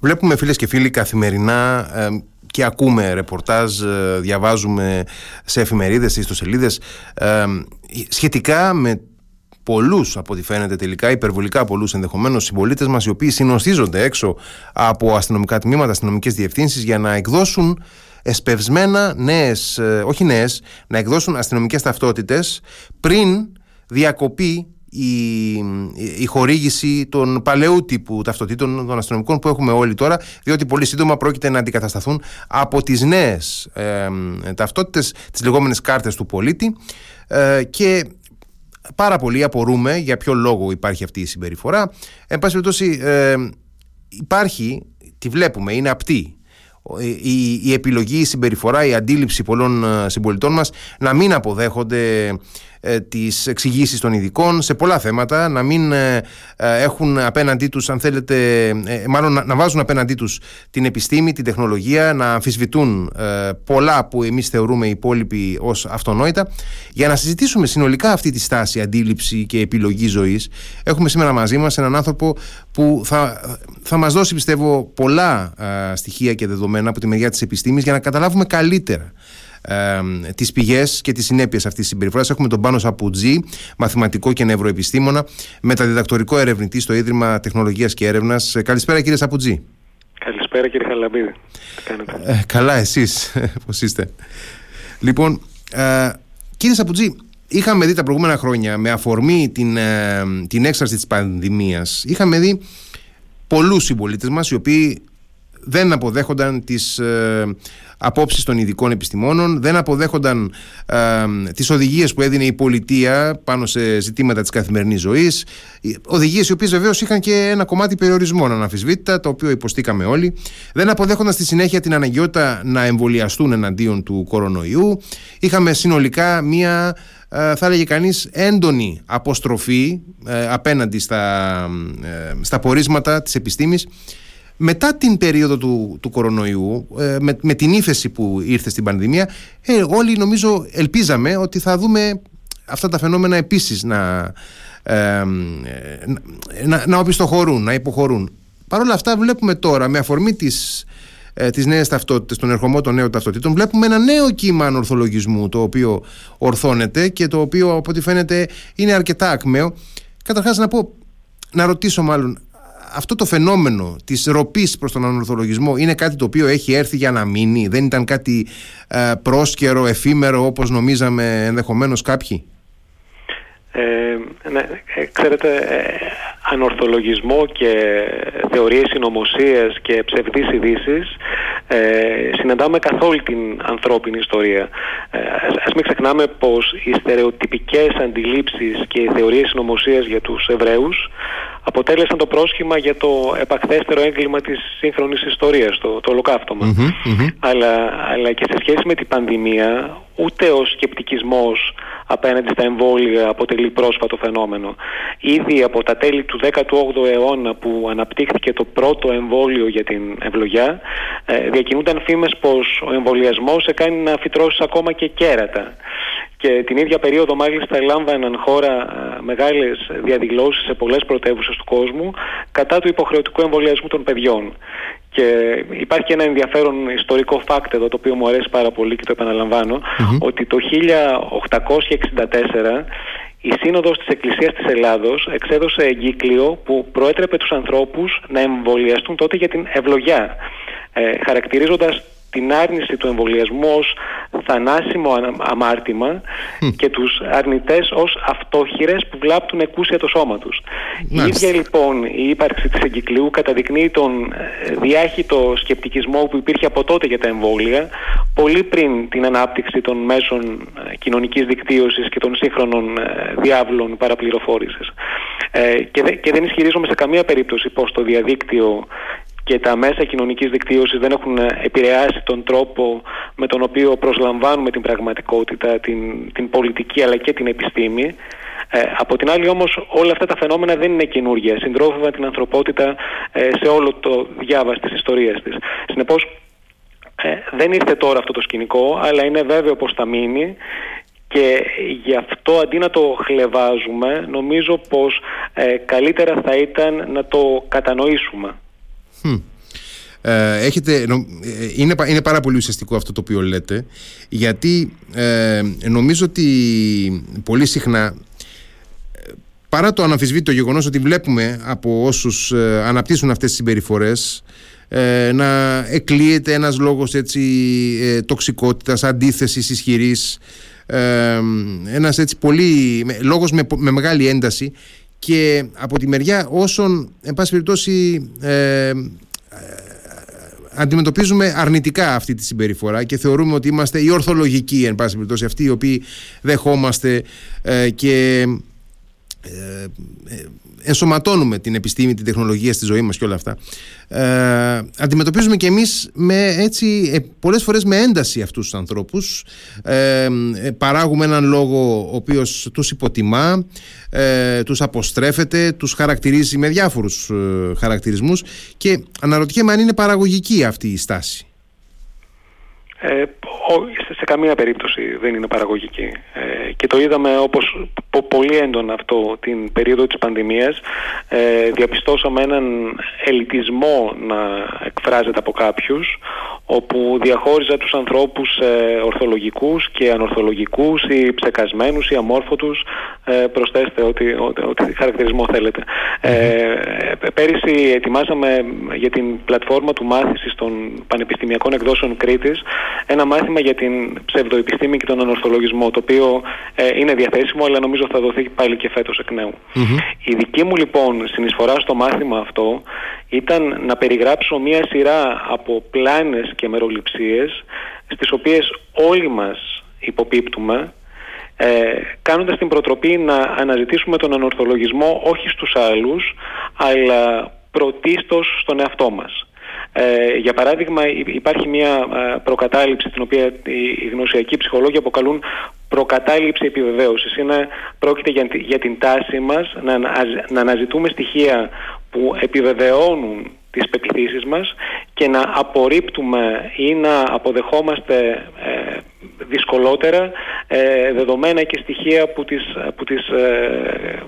Βλέπουμε φίλες και φίλοι καθημερινά ε, και ακούμε ρεπορτάζ, ε, διαβάζουμε σε εφημερίδες, ιστοσελίδες ε, σχετικά με πολλούς από ό,τι φαίνεται τελικά, υπερβολικά πολλούς ενδεχομένως συμπολίτες μας οι οποίοι συνοστίζονται έξω από αστυνομικά τμήματα, αστυνομικές διευθύνσεις για να εκδώσουν εσπευσμένα νέες, όχι νέες, να εκδώσουν αστυνομικές ταυτότητες πριν διακοπή η, η χορήγηση των παλαιού τύπου ταυτοτήτων των αστυνομικών που έχουμε όλοι τώρα, διότι πολύ σύντομα πρόκειται να αντικατασταθούν από τις νέες ε, ταυτότητες, τις λεγόμενες κάρτες του πολίτη ε, και πάρα πολλοί απορούμε για ποιο λόγο υπάρχει αυτή η συμπεριφορά. Εν πάση περιπτώσει ε, υπάρχει, τη βλέπουμε, είναι απτή η, η επιλογή, η συμπεριφορά, η αντίληψη πολλών ε, συμπολιτών μας να μην αποδέχονται ε, τις εξηγήσεις των ειδικών σε πολλά θέματα, να μην ε, ε, έχουν απέναντί τους, αν θέλετε, μάλλον να, βάζουν απέναντί τους την επιστήμη, την τεχνολογία, να αμφισβητούν πολλά που εμείς θεωρούμε οι υπόλοιποι ως αυτονόητα. Για να συζητήσουμε συνολικά αυτή τη στάση, αντίληψη και επιλογή ζωής, έχουμε σήμερα μαζί μας έναν άνθρωπο που θα, θα μας δώσει, πιστεύω, πολλά στοιχεία και δεδομένα από τη μεριά της επιστήμης για να καταλάβουμε καλύτερα ε, τις πηγές και τις συνέπειες αυτής της συμπεριφοράς. Έχουμε τον Πάνο Σαπουτζή, μαθηματικό και νευροεπιστήμονα, μεταδιδακτορικό ερευνητή στο Ίδρυμα Τεχνολογίας και Έρευνας. Ε, καλησπέρα, κύριε Σαπουτζή. Καλησπέρα, κύριε Χαλαμπίδη. Ε, καλά, εσείς, πώς είστε. Λοιπόν, ε, κύριε Σαπουτζή, είχαμε δει τα προηγούμενα χρόνια με αφορμή την, ε, την έξαρση της πανδημίας είχαμε δει πολλούς συμπολίτες μας οι οποίοι δεν αποδέχονταν τις ε, απόψεις των ειδικών επιστημόνων, δεν αποδέχονταν ε, τις οδηγίες που έδινε η πολιτεία πάνω σε ζητήματα της καθημερινής ζωής, οδηγίες οι οποίες βεβαίως είχαν και ένα κομμάτι περιορισμών αναφυσβήτητα, το οποίο υποστήκαμε όλοι, δεν αποδέχονταν στη συνέχεια την αναγκαιότητα να εμβολιαστούν εναντίον του κορονοϊού, είχαμε συνολικά μία ε, θα έλεγε κανείς έντονη αποστροφή ε, απέναντι στα, ε, στα πορίσματα της επιστήμης μετά την περίοδο του, του κορονοϊού, ε, με, με την ύφεση που ήρθε στην πανδημία, ε, όλοι νομίζω ελπίζαμε ότι θα δούμε αυτά τα φαινόμενα επίσης να, ε, να, να οπισθοχωρούν, να υποχωρούν. Παρ' όλα αυτά βλέπουμε τώρα με αφορμή τις, ε, τις νέες ταυτότητες, τον ερχομό των νέων ταυτοτήτων βλέπουμε ένα νέο κύμα ανορθολογισμού το οποίο ορθώνεται και το οποίο από ό,τι φαίνεται είναι αρκετά ακμαίο. Καταρχάς να πω, να ρωτήσω μάλλον αυτό το φαινόμενο της ροπής προς τον ανορθολογισμό είναι κάτι το οποίο έχει έρθει για να μείνει, δεν ήταν κάτι ε, πρόσκαιρο, εφήμερο όπως νομίζαμε ενδεχομένως κάποιοι; Ε, ναι, ε, ξέρετε, ε, ανορθολογισμό και θεωρίες συνωμοσία και ψευδείς ειδήσεις ε, συναντάμε καθ' όλη την ανθρώπινη ιστορία. Ε, ας, μην ξεχνάμε πως οι στερεοτυπικές αντιλήψεις και οι θεωρίες συνωμοσία για τους Εβραίους αποτέλεσαν το πρόσχημα για το επακθέστερο έγκλημα της σύγχρονης ιστορίας, το, το ολοκαυτωμα Αλλά, αλλά και σε σχέση με την πανδημία, ούτε ο σκεπτικισμός απέναντι στα εμβόλια αποτελεί πρόσφατο φαινόμενο. Ήδη από τα τέλη του 18ου αιώνα που αναπτύχθηκε το πρώτο εμβόλιο για την ευλογιά, ε, διακινούνταν φήμες πως ο εμβολιασμός σε κάνει να φυτρώσει ακόμα και κέρατα. Και την ίδια περίοδο μάλιστα λάμβαναν χώρα ε, μεγάλες διαδηλώσεις σε πολλές πρωτεύουσες του κόσμου κατά του υποχρεωτικού εμβολιασμού των παιδιών. Και υπάρχει και ένα ενδιαφέρον ιστορικό φάκт εδώ το οποίο μου αρέσει πάρα πολύ και το επαναλαμβανω ότι το 1864 η Σύνοδος της Εκκλησίας της Ελλάδος εξέδωσε εγκύκλιο που προέτρεπε τους ανθρώπους να εμβολιαστούν τότε για την ευλογιά ε, χαρακτηρίζοντας την άρνηση του εμβολιασμού ως θανάσιμο αμάρτημα και τους αρνητές ως αυτόχειρες που βλάπτουν εκούσια το σώμα τους. Η ίδια λοιπόν η ύπαρξη της εγκυκλίου καταδεικνύει τον ε, διάχυτο σκεπτικισμό που υπήρχε από τότε για τα εμβόλια πολύ πριν την ανάπτυξη των μέσων ε, κοινωνικής δικτύωσης και των σύγχρονων ε, διάβλων παραπληροφόρησης. και, και δεν ισχυρίζομαι σε καμία περίπτωση πως το διαδίκτυο και τα μέσα κοινωνικής δικτύωσης δεν έχουν επηρεάσει τον τρόπο με τον οποίο προσλαμβάνουμε την πραγματικότητα, την, την πολιτική αλλά και την επιστήμη. Ε, από την άλλη όμως όλα αυτά τα φαινόμενα δεν είναι καινούργια. Συντρόφευαν την ανθρωπότητα ε, σε όλο το διάβας της ιστορίας της. Συνεπώς ε, δεν ήρθε τώρα αυτό το σκηνικό αλλά είναι βέβαιο πως θα μείνει και γι' αυτό αντί να το χλεβάζουμε νομίζω πως καλύτερα θα ήταν να το κατανοήσουμε. Ε, έχετε, είναι, είναι πάρα πολύ ουσιαστικό αυτό το οποίο λέτε γιατί νομίζω ότι πολύ συχνά παρά το αναμφισβήτητο γεγονός ότι βλέπουμε από όσους αναπτύσσουν αυτές τις συμπεριφορές ε, να εκλείεται ένας λόγος έτσι ε, τοξικότητας, αντίθεσης ισχυρής ε, ένας έτσι πολύ λόγος με, με μεγάλη ένταση και από τη μεριά όσων εν πάση περιπτώσει ε, αντιμετωπίζουμε αρνητικά αυτή τη συμπεριφορά και θεωρούμε ότι είμαστε οι ορθολογικοί εν πάση περιπτώσει αυτοί οι οποίοι δεχόμαστε και ε, ε, ενσωματώνουμε την επιστήμη, την τεχνολογία στη ζωή μας και όλα αυτά. Ε, αντιμετωπίζουμε και εμείς με έτσι ε, πολλές φορές με ένταση αυτούς τους ανθρώπους. Ε, παράγουμε έναν λόγο ο οποίος τους υποτιμά ε, τους αποστρέφεται, τους χαρακτηρίζει με διάφορους χαρακτηρισμούς. Και αναρωτιέμαι αν είναι παραγωγική αυτή η στάση. Ε, σε καμία περίπτωση δεν είναι παραγωγική. Ε, και το είδαμε όπως πολύ έντονα αυτό την περίοδο της πανδημίας. Ε, διαπιστώσαμε έναν ελιτισμό να εκφράζεται από κάποιους όπου διαχώριζα τους ανθρώπους σε ορθολογικούς και ανορθολογικούς ή ψεκασμένους ή αμόρφωτους ε, προσθέστε ό,τι, ό,τι, χαρακτηρισμό θέλετε. Ε, πέρυσι ετοιμάσαμε για την πλατφόρμα του μάθησης των πανεπιστημιακών εκδόσεων Κρήτης ένα μάθημα για την ψευδοεπιστήμη και τον ανορθολογισμό το οποίο ε, είναι διαθέσιμο αλλά νομίζω θα δοθεί πάλι και φέτος εκ νέου. Η δική μου λοιπόν συνεισφορά στο μάθημα αυτό ήταν να περιγράψω μία σειρά από πλάνες και μεροληψίες στις οποίες όλοι μας υποπίπτουμε ε, κάνοντας την προτροπή να αναζητήσουμε τον ανορθολογισμό όχι στους άλλους αλλά πρωτίστως στον εαυτό μας. Ε, για παράδειγμα υπάρχει μια ε, προκατάληψη την οποία οι γνωσιακοί ψυχολόγοι αποκαλούν προκατάληψη επιβεβαίωσης. Είναι, πρόκειται για, για την τάση μας να, να αναζητούμε στοιχεία που επιβεβαιώνουν τις πεπιθήσεις μας και να απορρίπτουμε ή να αποδεχόμαστε ε, δυσκολότερα ε, δεδομένα και στοιχεία που τις, που τις ε,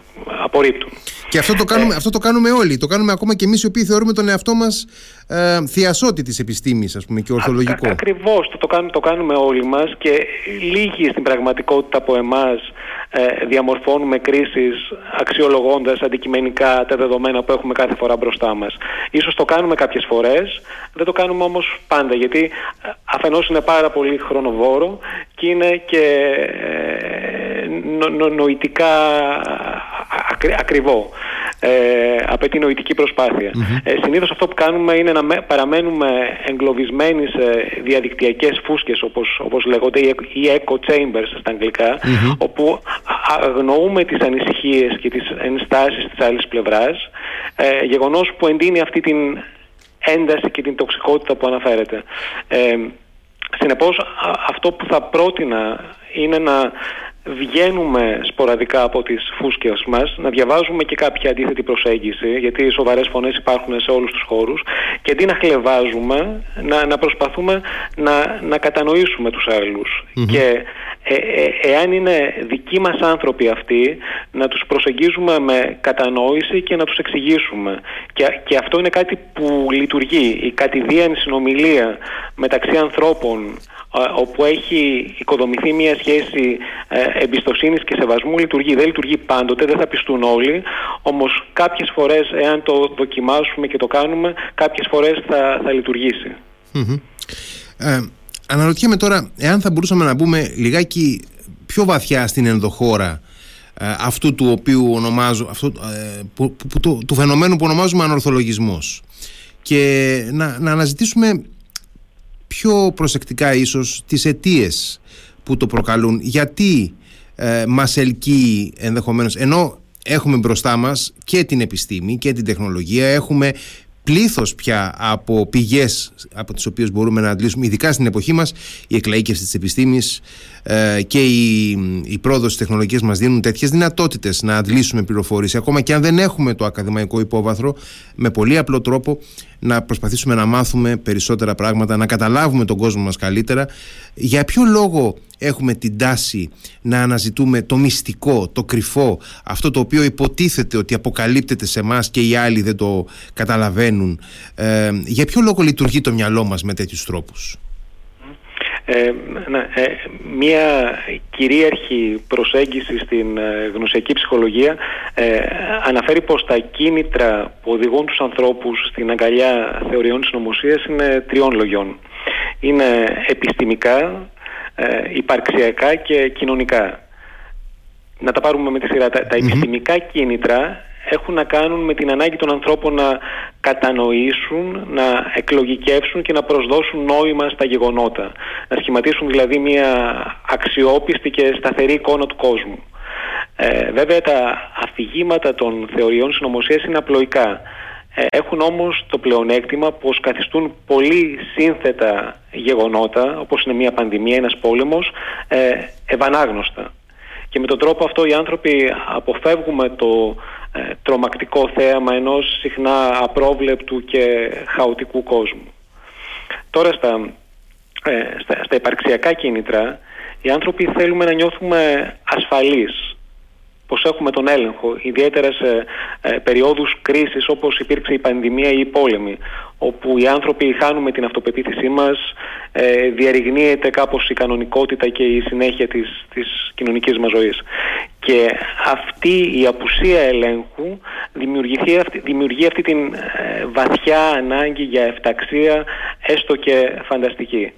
απορρίπτουν. Και αυτό το, κάνουμε, αυτό το κάνουμε όλοι. Το κάνουμε ακόμα και εμείς οι οποίοι θεωρούμε τον εαυτό μας ε, θειασότη της επιστήμης ας πούμε, και ορθολογικό. Α, ακριβώς. Το, το, κάνουμε, το κάνουμε όλοι μας και λίγοι στην πραγματικότητα από εμάς ε, διαμορφώνουμε κρίσεις αξιολογώντας αντικειμενικά τα δεδομένα που έχουμε κάθε φορά μπροστά μας. Ίσως το κάνουμε κάποιες φορές, δεν το κάνουμε όμως πάντα γιατί ε, αφενός είναι πάρα πολύ χρονοβόρο και είναι και ε, νοητικά ακριβό. Ε, απαιτεί νοητική προσπάθεια. Mm-hmm. Ε, συνήθως αυτό που κάνουμε είναι να παραμένουμε εγκλωβισμένοι σε διαδικτυακές φούσκες όπως, όπως λέγονται ή echo chambers στα αγγλικά όπου αγνοούμε τις ανησυχίες και τις ενστάσεις της άλλης πλευράς ε, γεγονός που εντείνει αυτή την ένταση και την τοξικότητα που αναφέρεται. Ε, συνεπώς αυτό που θα πρότεινα είναι να βγαίνουμε σποραδικά από τις φούσκες μας, να διαβάζουμε και κάποια αντίθετη προσέγγιση, γιατί οι σοβαρές φωνές υπάρχουν σε όλους τους χώρους, και αντί να χλεβάζουμε, να, να προσπαθούμε να, να κατανοήσουμε τους αλλους Και ε, ε, εάν είναι δικοί μας άνθρωποι αυτοί, να τους προσεγγίζουμε με κατανόηση και να τους εξηγήσουμε. Και, και αυτό είναι κάτι που λειτουργεί. Η κατηδίαν συνομιλία μεταξύ ανθρώπων όπου έχει οικοδομηθεί μια σχέση ε, εμπιστοσύνης και σεβασμού λειτουργεί. Δεν λειτουργεί πάντοτε, δεν θα πιστούν όλοι, όμως κάποιες φορές εάν το δοκιμάσουμε και το κάνουμε, κάποιες φορές θα, θα λειτουργήσει. Ε, αναρωτιέμαι τώρα, εάν θα μπορούσαμε να μπούμε λιγάκι πιο βαθιά στην ενδοχώρα ε, αυτού του οποίου ονομάζω, αυτού, ε, που, του, του φαινομένου που ονομάζουμε ανορθολογισμός και να, να αναζητήσουμε πιο προσεκτικά ίσως τις αιτίες που το προκαλούν. Γιατί ε, μας ελκύει ενδεχομένως, ενώ έχουμε μπροστά μας και την επιστήμη και την τεχνολογία, έχουμε πλήθος πια από πηγές από τις οποίες μπορούμε να αντλήσουμε ειδικά στην εποχή μας η εκλαΐκευση της επιστήμης ε, και η, η πρόοδος της τεχνολογίας μας δίνουν τέτοιες δυνατότητες να αντλήσουμε πληροφορίες ακόμα και αν δεν έχουμε το ακαδημαϊκό υπόβαθρο με πολύ απλό τρόπο να προσπαθήσουμε να μάθουμε περισσότερα πράγματα, να καταλάβουμε τον κόσμο μας καλύτερα. Για ποιο λόγο έχουμε την τάση να αναζητούμε το μυστικό, το κρυφό, αυτό το οποίο υποτίθεται ότι αποκαλύπτεται σε εμάς και οι άλλοι δεν το καταλαβαίνουν. Ε, για ποιο λόγο λειτουργεί το μυαλό μας με τέτοιους τρόπους; Ε, ναι, ε, μία κυρίαρχη προσέγγιση στην ε, γνωσιακή ψυχολογία ε, αναφέρει πως τα κίνητρα που οδηγούν τους ανθρώπους στην αγκαλιά θεωριών συνωμοσίας είναι τριών λογιών. Είναι επιστημικά, υπαρξιακά και κοινωνικά. Να τα πάρουμε με τη σειρά. Τα, επιστημικά κίνητρα έχουν να κάνουν με την ανάγκη των ανθρώπων να κατανοήσουν, να εκλογικεύσουν και να προσδώσουν νόημα στα γεγονότα. Να σχηματίσουν δηλαδή μια αξιόπιστη και σταθερή εικόνα του κόσμου. Ε, βέβαια τα αφηγήματα των θεωριών συνωμοσίας είναι απλοϊκά. Ε, έχουν όμως το πλεονέκτημα πως καθιστούν πολύ σύνθετα γεγονότα, όπως είναι μια πανδημία, ένας πόλεμος, ε, ευανάγνωστα. Και με τον τρόπο αυτό οι άνθρωποι αποφεύγουμε το ε, τρομακτικό θέαμα ενός συχνά απρόβλεπτου και χαοτικού κόσμου. Τώρα στα, ε, στα, στα υπαρξιακά κίνητρα οι άνθρωποι θέλουμε να νιώθουμε ασφαλείς πως έχουμε τον έλεγχο, ιδιαίτερα σε ε, περιόδους κρίσης όπως υπήρξε η πανδημία ή η πόλεμη, όπου οι άνθρωποι χάνουμε την αυτοπεποίθησή μας, ε, διαρριγνύεται κάπως η κανονικότητα και η συνέχεια της, της κοινωνικής μας ζωής. Και αυτή η απουσία ελέγχου δημιουργεί αυτή, δημιουργεί αυτή την ε, βαθιά ανάγκη για εφταξία, έστω και φανταστική.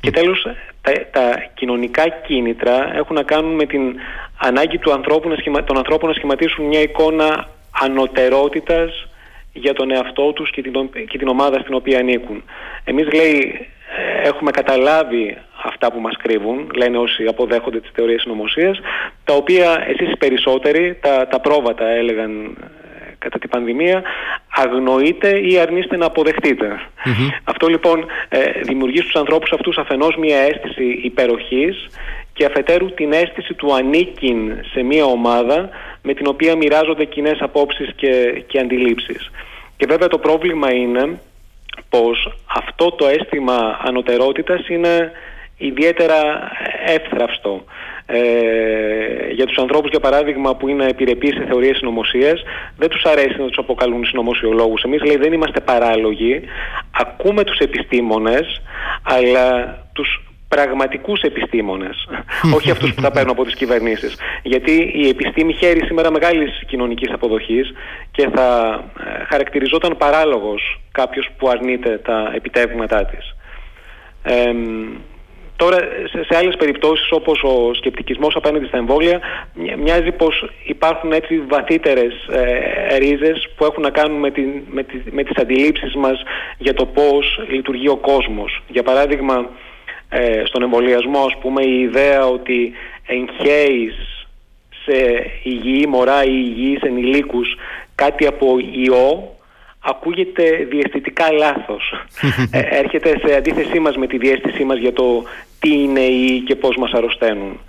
Και τέλος, τα, τα κοινωνικά κίνητρα έχουν να κάνουν με την ανάγκη του ανθρώπου να σχημα, των ανθρώπων να σχηματίσουν μια εικόνα ανωτερότητας για τον εαυτό τους και την, και την ομάδα στην οποία ανήκουν. Εμείς λέει έχουμε καταλάβει αυτά που μας κρύβουν, λένε όσοι αποδέχονται τις θεωρίες συνωμοσίας, τα οποία εσείς οι περισσότεροι, τα, τα πρόβατα έλεγαν κατά την πανδημία αγνοείτε ή αρνείστε να αποδεχτειτε Αυτό λοιπόν ε, δημιουργεί στους ανθρώπους αυτούς αφενός μια αίσθηση υπεροχής και αφετέρου την αίσθηση του ανήκειν σε μια ομάδα με την οποία μοιράζονται κοινέ απόψεις και, και αντιλήψεις. Και βέβαια το πρόβλημα είναι πως αυτό το αίσθημα ανωτερότητας είναι ιδιαίτερα εύθραυστο. Ε, για τους ανθρώπους για παράδειγμα που είναι επιρρεπείς σε θεωρίες συνωμοσίας δεν τους αρέσει να τους αποκαλούν συνωμοσιολόγους. Εμείς λέει δεν είμαστε παράλογοι. Ακούμε τους επιστήμονες αλλά τους πραγματικούς επιστήμονες. Όχι αυτούς που θα παίρνουν από τις κυβερνήσεις. Γιατί η επιστήμη χαίρει σήμερα μεγάλης κοινωνικής αποδοχής και θα ε, χαρακτηριζόταν παράλογος κάποιος που αρνείται τα επιτεύγματά της. Ε, Τώρα, σε, σε άλλες περιπτώσεις όπως ο σκεπτικισμός απέναντι στα εμβόλια μοιάζει πως υπάρχουν έτσι βαθύτερες ε, ρίζες που έχουν να κάνουν με, την, με, τις, με τις αντιλήψεις μας για το πώς λειτουργεί ο κόσμος. Για παράδειγμα, ε, στον εμβολιασμό ας πούμε η ιδέα ότι εγχέεις σε υγιή μωρά ή υγιείς ενηλίκους κάτι από ιό ακούγεται διαισθητικά λάθος. ε, έρχεται σε αντίθεσή μας με τη διέστησή μας για το τι είναι οι και πώς μας αρρωσταίνουν.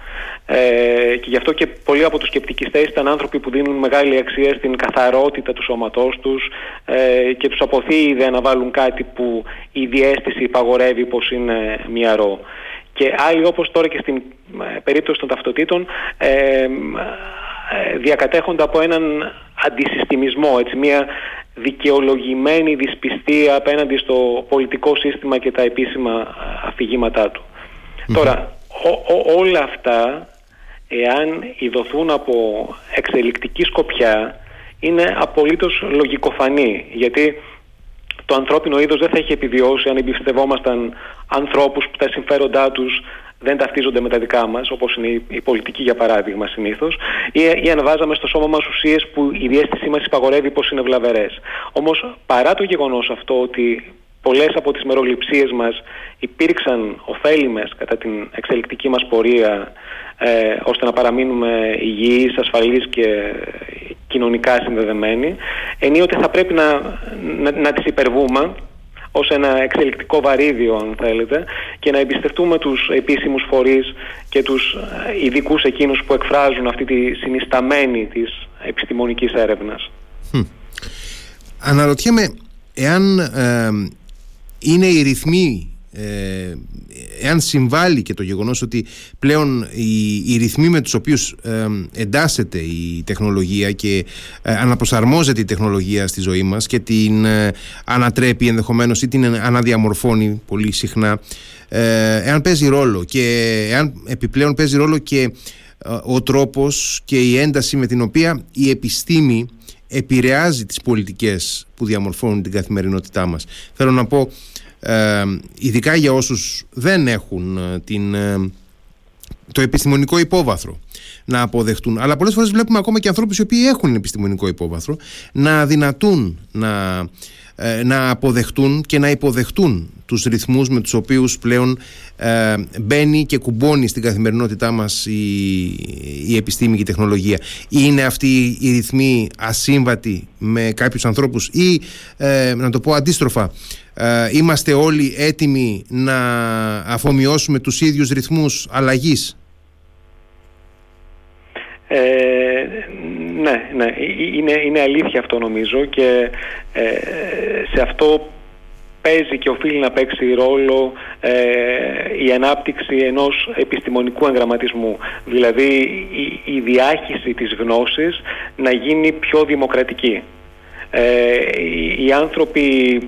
Ε, και γι' αυτό και πολλοί από τους σκεπτικιστές ήταν άνθρωποι που δίνουν μεγάλη αξία στην καθαρότητα του σώματός τους ε, και τους αποθεί η ιδέα να βάλουν κάτι που η διέστηση υπαγορεύει πως είναι μυαρό. Και άλλοι όπως τώρα και στην ε, περίπτωση των ταυτοτήτων ε, ε, διακατέχονται από έναν αντισυστημισμό, έτσι, μια δικαιολογημένη δυσπιστία απέναντι στο πολιτικό σύστημα και τα επίσημα αφηγήματά του. Τώρα, όλα αυτά, εάν ειδωθούν από εξελικτική σκοπιά, είναι απολύτως λογικοφανή, γιατί το ανθρώπινο είδος δεν θα έχει επιβιώσει αν εμπιστευόμασταν ανθρώπους που τα συμφέροντά τους δεν ταυτίζονται με τα δικά μας, όπως είναι η πολιτική για παράδειγμα συνήθως, ή, ή αν βάζαμε στο σώμα μας ουσίες που η διέστησή μας υπαγορεύει πως είναι βλαβερές. Όμως παρά το γεγονός αυτό ότι πολλές από τις μεροληψίες μας υπήρξαν ωφέλιμες κατά την εξελικτική μας πορεία ε, ώστε να παραμείνουμε υγιείς, ασφαλείς και κοινωνικά συνδεδεμένοι ενίοτε θα πρέπει να, να, να τις υπερβούμε ως ένα εξελικτικό βαρύδιο αν θέλετε και να εμπιστευτούμε τους επίσημους φορείς και τους ε, ειδικούς εκείνους που εκφράζουν αυτή τη συνισταμένη της επιστημονικής έρευνας. Αναρωτιέμαι εάν είναι οι ρυθμοί ε, εάν συμβάλλει και το γεγονός ότι πλέον οι, οι ρυθμοί με τους οποίους ε, εντάσσεται η τεχνολογία και ε, αναπροσαρμόζεται η τεχνολογία στη ζωή μας και την ε, ανατρέπει ενδεχομένως ή την αναδιαμορφώνει πολύ συχνά εάν παίζει ρόλο και εάν επιπλέον παίζει ρόλο και ο τρόπος και η ένταση με την οποία η επιστήμη επηρεάζει τις πολιτικές που διαμορφώνουν την καθημερινότητά μας. Θέλω να πω ε, ειδικά για όσους δεν έχουν ε, την, ε, το επιστημονικό υπόβαθρο να αποδεχτούν. Αλλά πολλές φορές βλέπουμε ακόμα και ανθρώπους οι οποίοι έχουν επιστημονικό υπόβαθρο να δυνατούν να, ε, να αποδεχτούν και να υποδεχτούν τους ρυθμούς με τους οποίους πλέον ε, μπαίνει και κουμπώνει στην καθημερινότητά μας η, η επιστήμη και η τεχνολογία. Είναι αυτοί οι ρυθμοί ασύμβατοι με κάποιους ανθρώπους ή να το πω αντίστροφα ε, είμαστε όλοι έτοιμοι να αφομοιώσουμε τους ίδιους ρυθμούς αλλαγής; Ε, ναι, ναι. Είναι, είναι αλήθεια αυτό νομίζω και ε, σε αυτό παίζει και οφείλει να παίξει ρόλο ε, η ανάπτυξη ενός επιστημονικού εγγραμματισμού. Δηλαδή η, η διάχυση της γνώσης να γίνει πιο δημοκρατική ε, οι άνθρωποι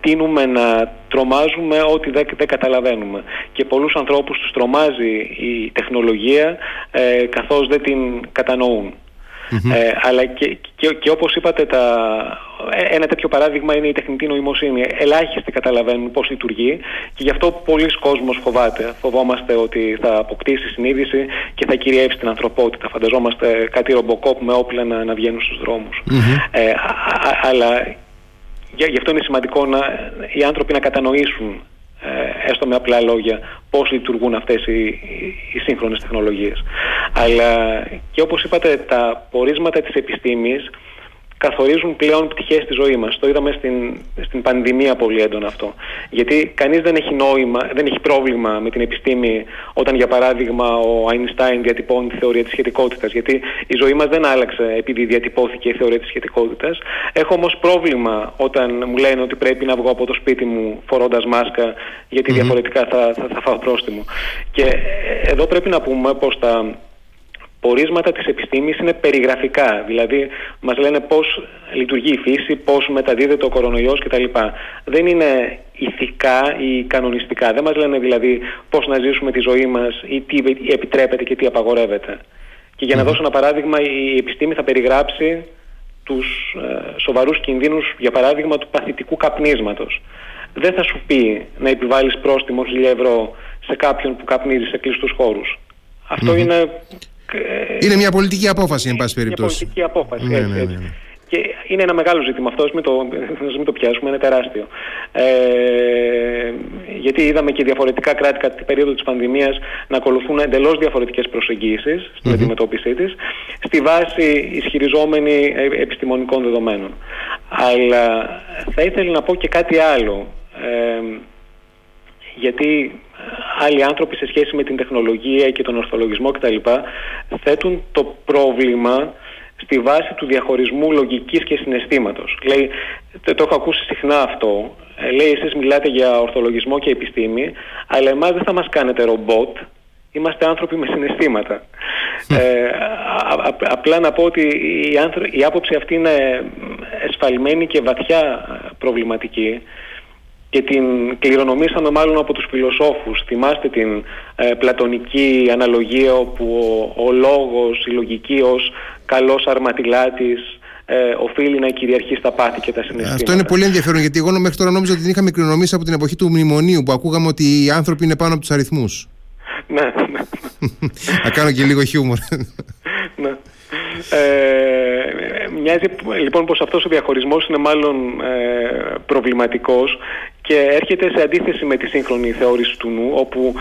τίνουμε να τρομάζουμε ό,τι δεν, δεν καταλαβαίνουμε και πολλούς ανθρώπους τους τρομάζει η τεχνολογία ε, καθώς δεν την κατανοούν. Ε, αλλά και, και, και όπως είπατε, τα, ε, ένα τέτοιο παράδειγμα είναι η τεχνητή νοημοσύνη. Ελάχιστοι καταλαβαίνουν πώς λειτουργεί και γι' αυτό πολλοί κόσμος φοβάται. Φοβόμαστε ότι θα αποκτήσει συνείδηση και θα κυριεύσει την ανθρωπότητα. Φανταζόμαστε κάτι ρομποκόπ με όπλα να, να βγαίνουν στους δρόμους. Ε, αλλά γι' αυτό είναι σημαντικό να, οι άνθρωποι να κατανοήσουν ε, έστω με απλά λόγια πώς λειτουργούν αυτές οι, οι, σύγχρονες τεχνολογίες. Αλλά και όπως είπατε τα πορίσματα της επιστήμης καθορίζουν πλέον πτυχές στη ζωής μας. Το είδαμε στην, στην πανδημία πολύ έντονα αυτό. Γιατί κανείς δεν έχει νόημα, δεν έχει πρόβλημα με την επιστήμη όταν, για παράδειγμα, ο Αϊνστάιν διατυπώνει τη θεωρία της σχετικότητας. Γιατί η ζωή μας δεν άλλαξε επειδή διατυπώθηκε η θεωρία της σχετικότητας. Έχω όμως πρόβλημα όταν μου λένε ότι πρέπει να βγω από το σπίτι μου φορώντας μάσκα, διαφορετικά θα, θα, θα φάω πρόστιμο. Και ε, εδώ πρέπει να πούμε πως τα πορίσματα της επιστήμης είναι περιγραφικά, δηλαδή μας λένε πώς λειτουργεί η φύση, πώς μεταδίδεται ο κορονοϊός κτλ. Δεν είναι ηθικά ή κανονιστικά, δεν μας λένε δηλαδή πώς να ζήσουμε τη ζωή μας ή τι επιτρέπεται και τι απαγορεύεται. Και για να δώσω ένα παράδειγμα, η επιστήμη θα περιγράψει τους ε, σοβαρούς κινδύνους, για παράδειγμα, του παθητικού καπνίσματος. Δεν θα σου πει να επιβάλλεις πρόστιμο 1000 ευρώ σε κάποιον που καπνίζει σε κλειστούς χώρους. είναι ε, είναι μια πολιτική απόφαση, εν πάση περιπτώσει. Μια πολιτική απόφαση. Ναι, έτσι, ναι, ναι, ναι. Και είναι ένα μεγάλο ζήτημα αυτό, μην το, μην το πιάσουμε, είναι τεράστιο. Ε, γιατί είδαμε και διαφορετικά κράτη κατά την περίοδο της πανδημίας να ακολουθούν εντελώς διαφορετικές προσεγγίσεις στην mm αντιμετώπιση της, στη βάση ισχυριζόμενη ε, επιστημονικών δεδομένων. Αλλά θα ήθελα να πω και κάτι άλλο. Ε, γιατί άλλοι άνθρωποι σε σχέση με την τεχνολογία και τον ορθολογισμό κτλ. θέτουν το πρόβλημα στη βάση του διαχωρισμού λογικής και συναισθήματος. Λέει, το έχω ακούσει συχνά αυτό, ε, λέει εσείς μιλάτε για ορθολογισμό και επιστήμη, αλλά εμάς δεν θα μας κάνετε ρομπότ, είμαστε άνθρωποι με συναισθήματα. Ε, απλά να πω ότι η, η άποψη αυτή είναι εσφαλμένη και βαθιά προβληματική και την κληρονομήσαμε μάλλον από τους φιλοσόφους. Θυμάστε την ε, πλατωνική αναλογία όπου ο, ο λόγος, η λογική ως καλός αρματιλάτης ε, οφείλει να κυριαρχεί στα πάθη και τα συναισθήματα. Αυτό είναι πολύ ενδιαφέρον γιατί εγώ μέχρι τώρα νόμιζα ότι την είχαμε κληρονομήσει από την εποχή του μνημονίου που ακούγαμε ότι οι άνθρωποι είναι πάνω από τους αριθμούς. Ναι, ναι. Να κάνω και λίγο χιούμορ. ναι. Ε, μοιάζει λοιπόν πως αυτός ο διαχωρισμός είναι μάλλον ε, προβληματικός και έρχεται σε αντίθεση με τη σύγχρονη θεώρηση του νου όπου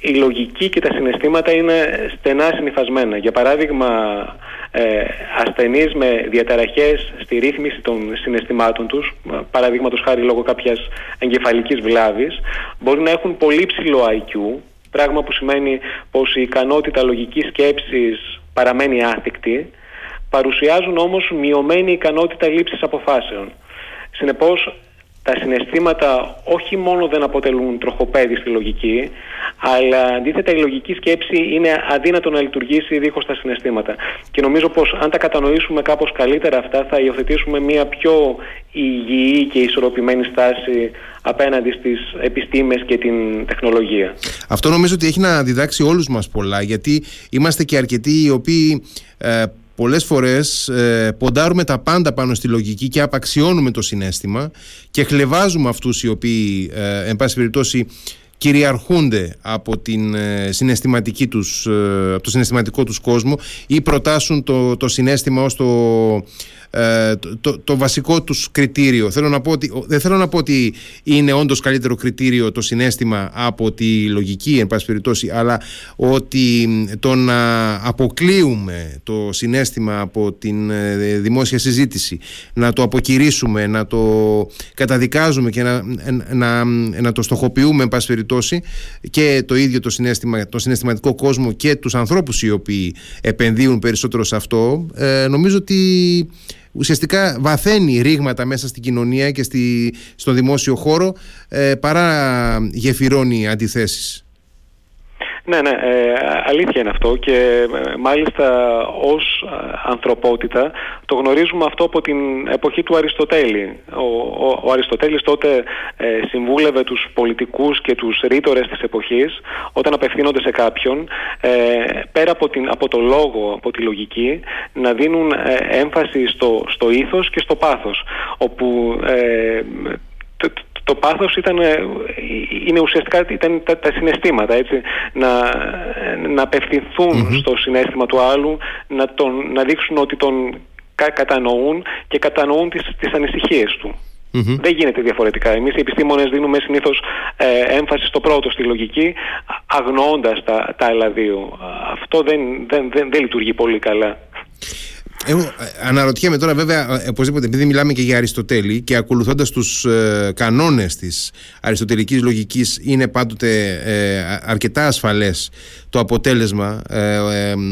η λογική και τα συναισθήματα είναι στενά συνειφασμένα. Για παράδειγμα, ε, ασθενείς με διαταραχές στη ρύθμιση των συναισθημάτων τους, παραδείγματος χάρη λόγω κάποιας εγκεφαλικής βλάβης, μπορεί να έχουν πολύ ψηλό IQ, πράγμα που σημαίνει πως η ικανότητα λογικής σκέψης παραμένει άθικτη, παρουσιάζουν όμως μειωμένη ικανότητα λήψης αποφάσεων. Συνεπώς, τα συναισθήματα όχι μόνο δεν αποτελούν τροχοπέδι στη λογική, αλλά αντίθετα η λογική σκέψη είναι αδύνατο να λειτουργήσει δίχως τα συναισθήματα. Και νομίζω πως αν τα κατανοήσουμε κάπως καλύτερα αυτά θα υιοθετήσουμε μια πιο υγιή και ισορροπημένη στάση απέναντι στις επιστήμες και την τεχνολογία. Αυτό νομίζω ότι έχει να διδάξει όλους μας πολλά γιατί είμαστε και αρκετοί οι οποίοι ε, πολλές φορές ε, ποντάρουμε τα πάντα πάνω στη λογική και απαξιώνουμε το συνέστημα και χλεβάζουμε αυτούς οι οποίοι ε, εν πάση περιπτώσει κυριαρχούνται από, την, ε, συναισθηματική τους, ε, από το συναισθηματικό τους κόσμο ή προτάσουν το, το συνέστημα ως το ε, το, το, βασικό τους κριτήριο. Θέλω να πω ότι, δεν θέλω να πω ότι είναι όντως καλύτερο κριτήριο το συνέστημα από τη λογική, εν πάση περιπτώσει, αλλά ότι το να αποκλείουμε το συνέστημα από την ε, δημόσια συζήτηση, να το αποκηρύσουμε, να το καταδικάζουμε και να, να, να το στοχοποιούμε, εν πάση περιπτώσει, και το ίδιο το, συνέστημα, το συναισθηματικό κόσμο και τους ανθρώπους οι οποίοι επενδύουν περισσότερο σε αυτό, ε, νομίζω ότι ουσιαστικά βαθαίνει ρήγματα μέσα στην κοινωνία και στη, στο δημόσιο χώρο ε, παρά γεφυρώνει αντιθέσεις. Ναι, ναι, ε, αλήθεια είναι αυτό και ε, μάλιστα ως ε, ανθρωπότητα το γνωρίζουμε αυτό από την εποχή του Αριστοτέλη. Ο, ο, ο Αριστοτέλης τότε ε, συμβούλευε τους πολιτικούς και τους ρήτορες της εποχής όταν απευθύνονται σε κάποιον πέρα από, την, από το λόγο, από τη λογική να δίνουν έμφαση στο, στο ήθος και στο πάθος όπου το πάθος ήταν, ε, είναι ουσιαστικά ήταν τα, τα συναισθήματα, έτσι, να, να απευθυνθουν στο συνέστημα του άλλου, να, τον, να δείξουν ότι τον κατανοούν και κατανοούν τις, τις ανησυχίες του. Δεν γίνεται διαφορετικά. Εμείς οι επιστήμονες δίνουμε συνήθως ε, έμφαση στο πρώτο, στη λογική, αγνοώντας τα, τα άλλα δύο. Αυτό δεν, δεν, δεν, δεν λειτουργεί πολύ καλά. Εγώ ε, αναρωτιέμαι τώρα βέβαια, ε, οπωσδήποτε, επειδή μιλάμε και για Αριστοτέλη και ακολουθώντας τους ε, κανόνες της αριστοτελικής λογικής είναι πάντοτε ε, αρκετά ασφαλές το αποτέλεσμα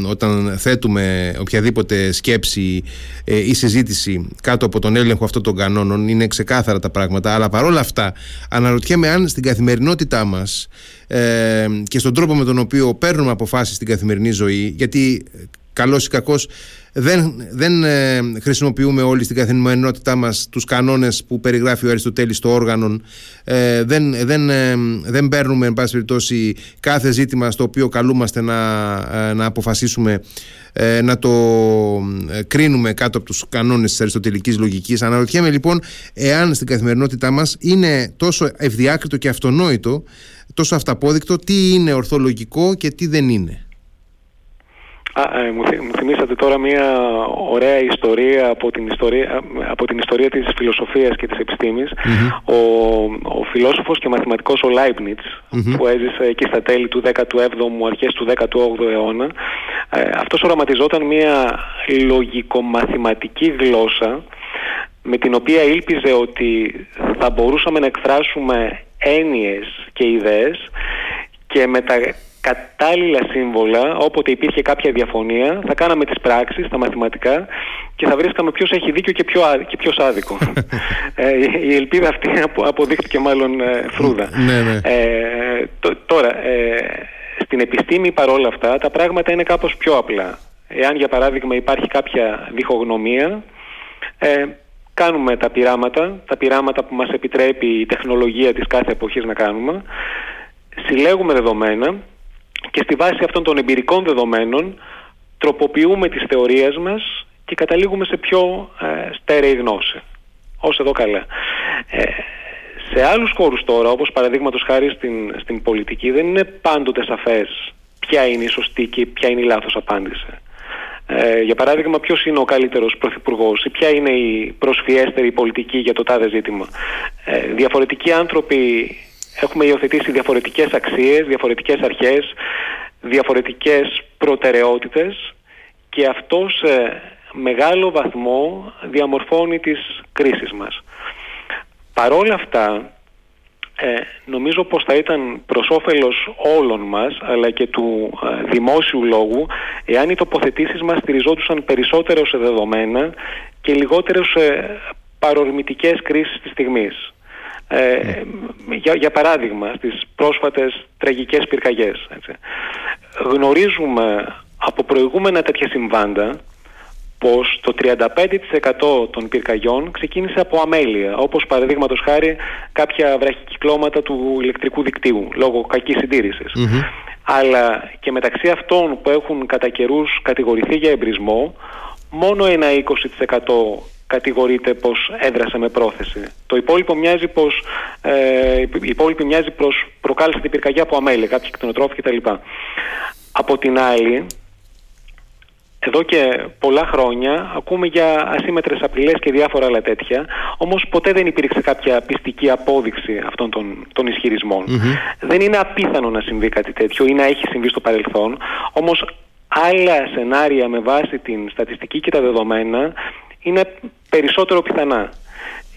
όταν θέτουμε οποιαδήποτε σκέψη ή συζήτηση κάτω από τον έλεγχο αυτών των κανόνων είναι ξεκάθαρα τα πράγματα. Αλλά παρόλα αυτά αναρωτιέμαι αν στην καθημερινότητά μας και στον τρόπο με τον οποίο παίρνουμε αποφάσεις στην καθημερινή ζωή γιατί καλός ή κακός δεν, δεν ε, χρησιμοποιούμε όλοι στην καθημερινότητά μας τους κανόνες που περιγράφει ο Αριστοτέλης στο όργανο ε, δεν, δεν, ε, δεν παίρνουμε εν πάση περιπτώσει κάθε ζήτημα στο οποίο καλούμαστε να, ε, να αποφασίσουμε να το κρίνουμε κάτω από τους κανόνες της αριστοτελικής λογικής. Αναρωτιέμαι λοιπόν εάν στην καθημερινότητά μας είναι τόσο ευδιάκριτο και αυτονόητο τόσο αυταπόδεικτο τι είναι ορθολογικό και τι δεν είναι Α, ε, μου, μου θυμήσατε τώρα μια ωραία ιστορία από την ιστορία, από την ιστορία της φιλοσοφίας και της επιστημης Ο, ο φιλόσοφος και μαθηματικός ο Leibniz που έζησε εκεί στα τέλη του 17ου, αρχές του 18ου αιώνα ε, αυτός οραματιζόταν μια λογικομαθηματική γλώσσα με την οποία ήλπιζε ότι θα μπορούσαμε να εκφράσουμε έννοιες και ιδέες και με τα κατάλληλα σύμβολα, όποτε υπήρχε κάποια διαφωνία, θα κάναμε τις πράξεις, τα μαθηματικά και θα βρίσκαμε ποιος έχει δίκιο και, ποιο, και ποιος άδικο. ε, η ελπίδα αυτή αποδείχτηκε μάλλον ε, φρούδα. Ναι, ναι. Ε, τώρα, ε, στην επιστήμη παρόλα αυτά τα πράγματα είναι κάπως πιο απλά. Εάν για παράδειγμα υπάρχει κάποια διχογνωμία, ε, κάνουμε τα πειράματα, τα πειράματα που μας επιτρέπει η τεχνολογία της κάθε εποχής να κάνουμε, συλλέγουμε δεδομένα και στη βάση αυτών των εμπειρικών δεδομένων τροποποιούμε τις θεωρίες μας και καταλήγουμε σε πιο ε, στέρεη γνώση. Όσο εδώ καλά. Ε, σε άλλους χώρους τώρα, όπως παραδείγματος χάρη στην, στην πολιτική, δεν είναι πάντοτε σαφές ποια είναι η σωστή και ποια είναι η λάθος απάντηση. Ε, για παράδειγμα, ποιος είναι ο καλύτερος πρωθυπουργός ή ποια είναι η προσφιέστερη πολιτική για το τάδε ζήτημα. Ε, διαφορετικοί άνθρωποι έχουμε υιοθετήσει διαφορετικές αξίες, διαφορετικές αρχές, διαφορετικές προτεραιότητες και αυτό σε μεγάλο βαθμό διαμορφώνει τις κρίσεις μας. Παρόλα αυτά, ε, νομίζω πως θα ήταν προς όφελος όλων μας αλλά και του ε, δημόσιου λόγου εάν οι τοποθετήσεις μας στηριζόντουσαν περισσότερο σε δεδομένα και λιγότερο σε παρορμητικές κρίσεις της στιγμής. Ε, για, για παράδειγμα, στις πρόσφατες τραγικές πυρκαγιές. Έτσι. Γνωρίζουμε από προηγούμενα τέτοια συμβάντα πως το 35% των πυρκαγιών ξεκίνησε από αμέλεια, όπως παραδείγματος χάρη κάποια βραχικυκλώματα του ηλεκτρικού δικτύου, λόγω κακής Αλλά και μεταξύ αυτών που έχουν κατά καιρούς κατηγορηθεί για εμπρισμό, μόνο ένα 20% κατηγορείται πως έδρασε με πρόθεση. Το υπόλοιπο μοιάζει πως, ε, η υπόλοιπη μοιάζει πως προκάλεσε την πυρκαγιά από αμέλεια, κάποιοι κτηνοτρόφοι κτλ. Από την άλλη, εδώ και πολλά χρόνια ακούμε για ασύμετρες απειλές και διάφορα άλλα τέτοια, όμως ποτέ δεν υπήρξε κάποια πιστική απόδειξη αυτών των, των ισχυρισμων Δεν είναι απίθανο να συμβεί κάτι τέτοιο ή να έχει συμβεί στο παρελθόν, όμως άλλα σενάρια με βάση την στατιστική και τα δεδομένα είναι περισσότερο πιθανά.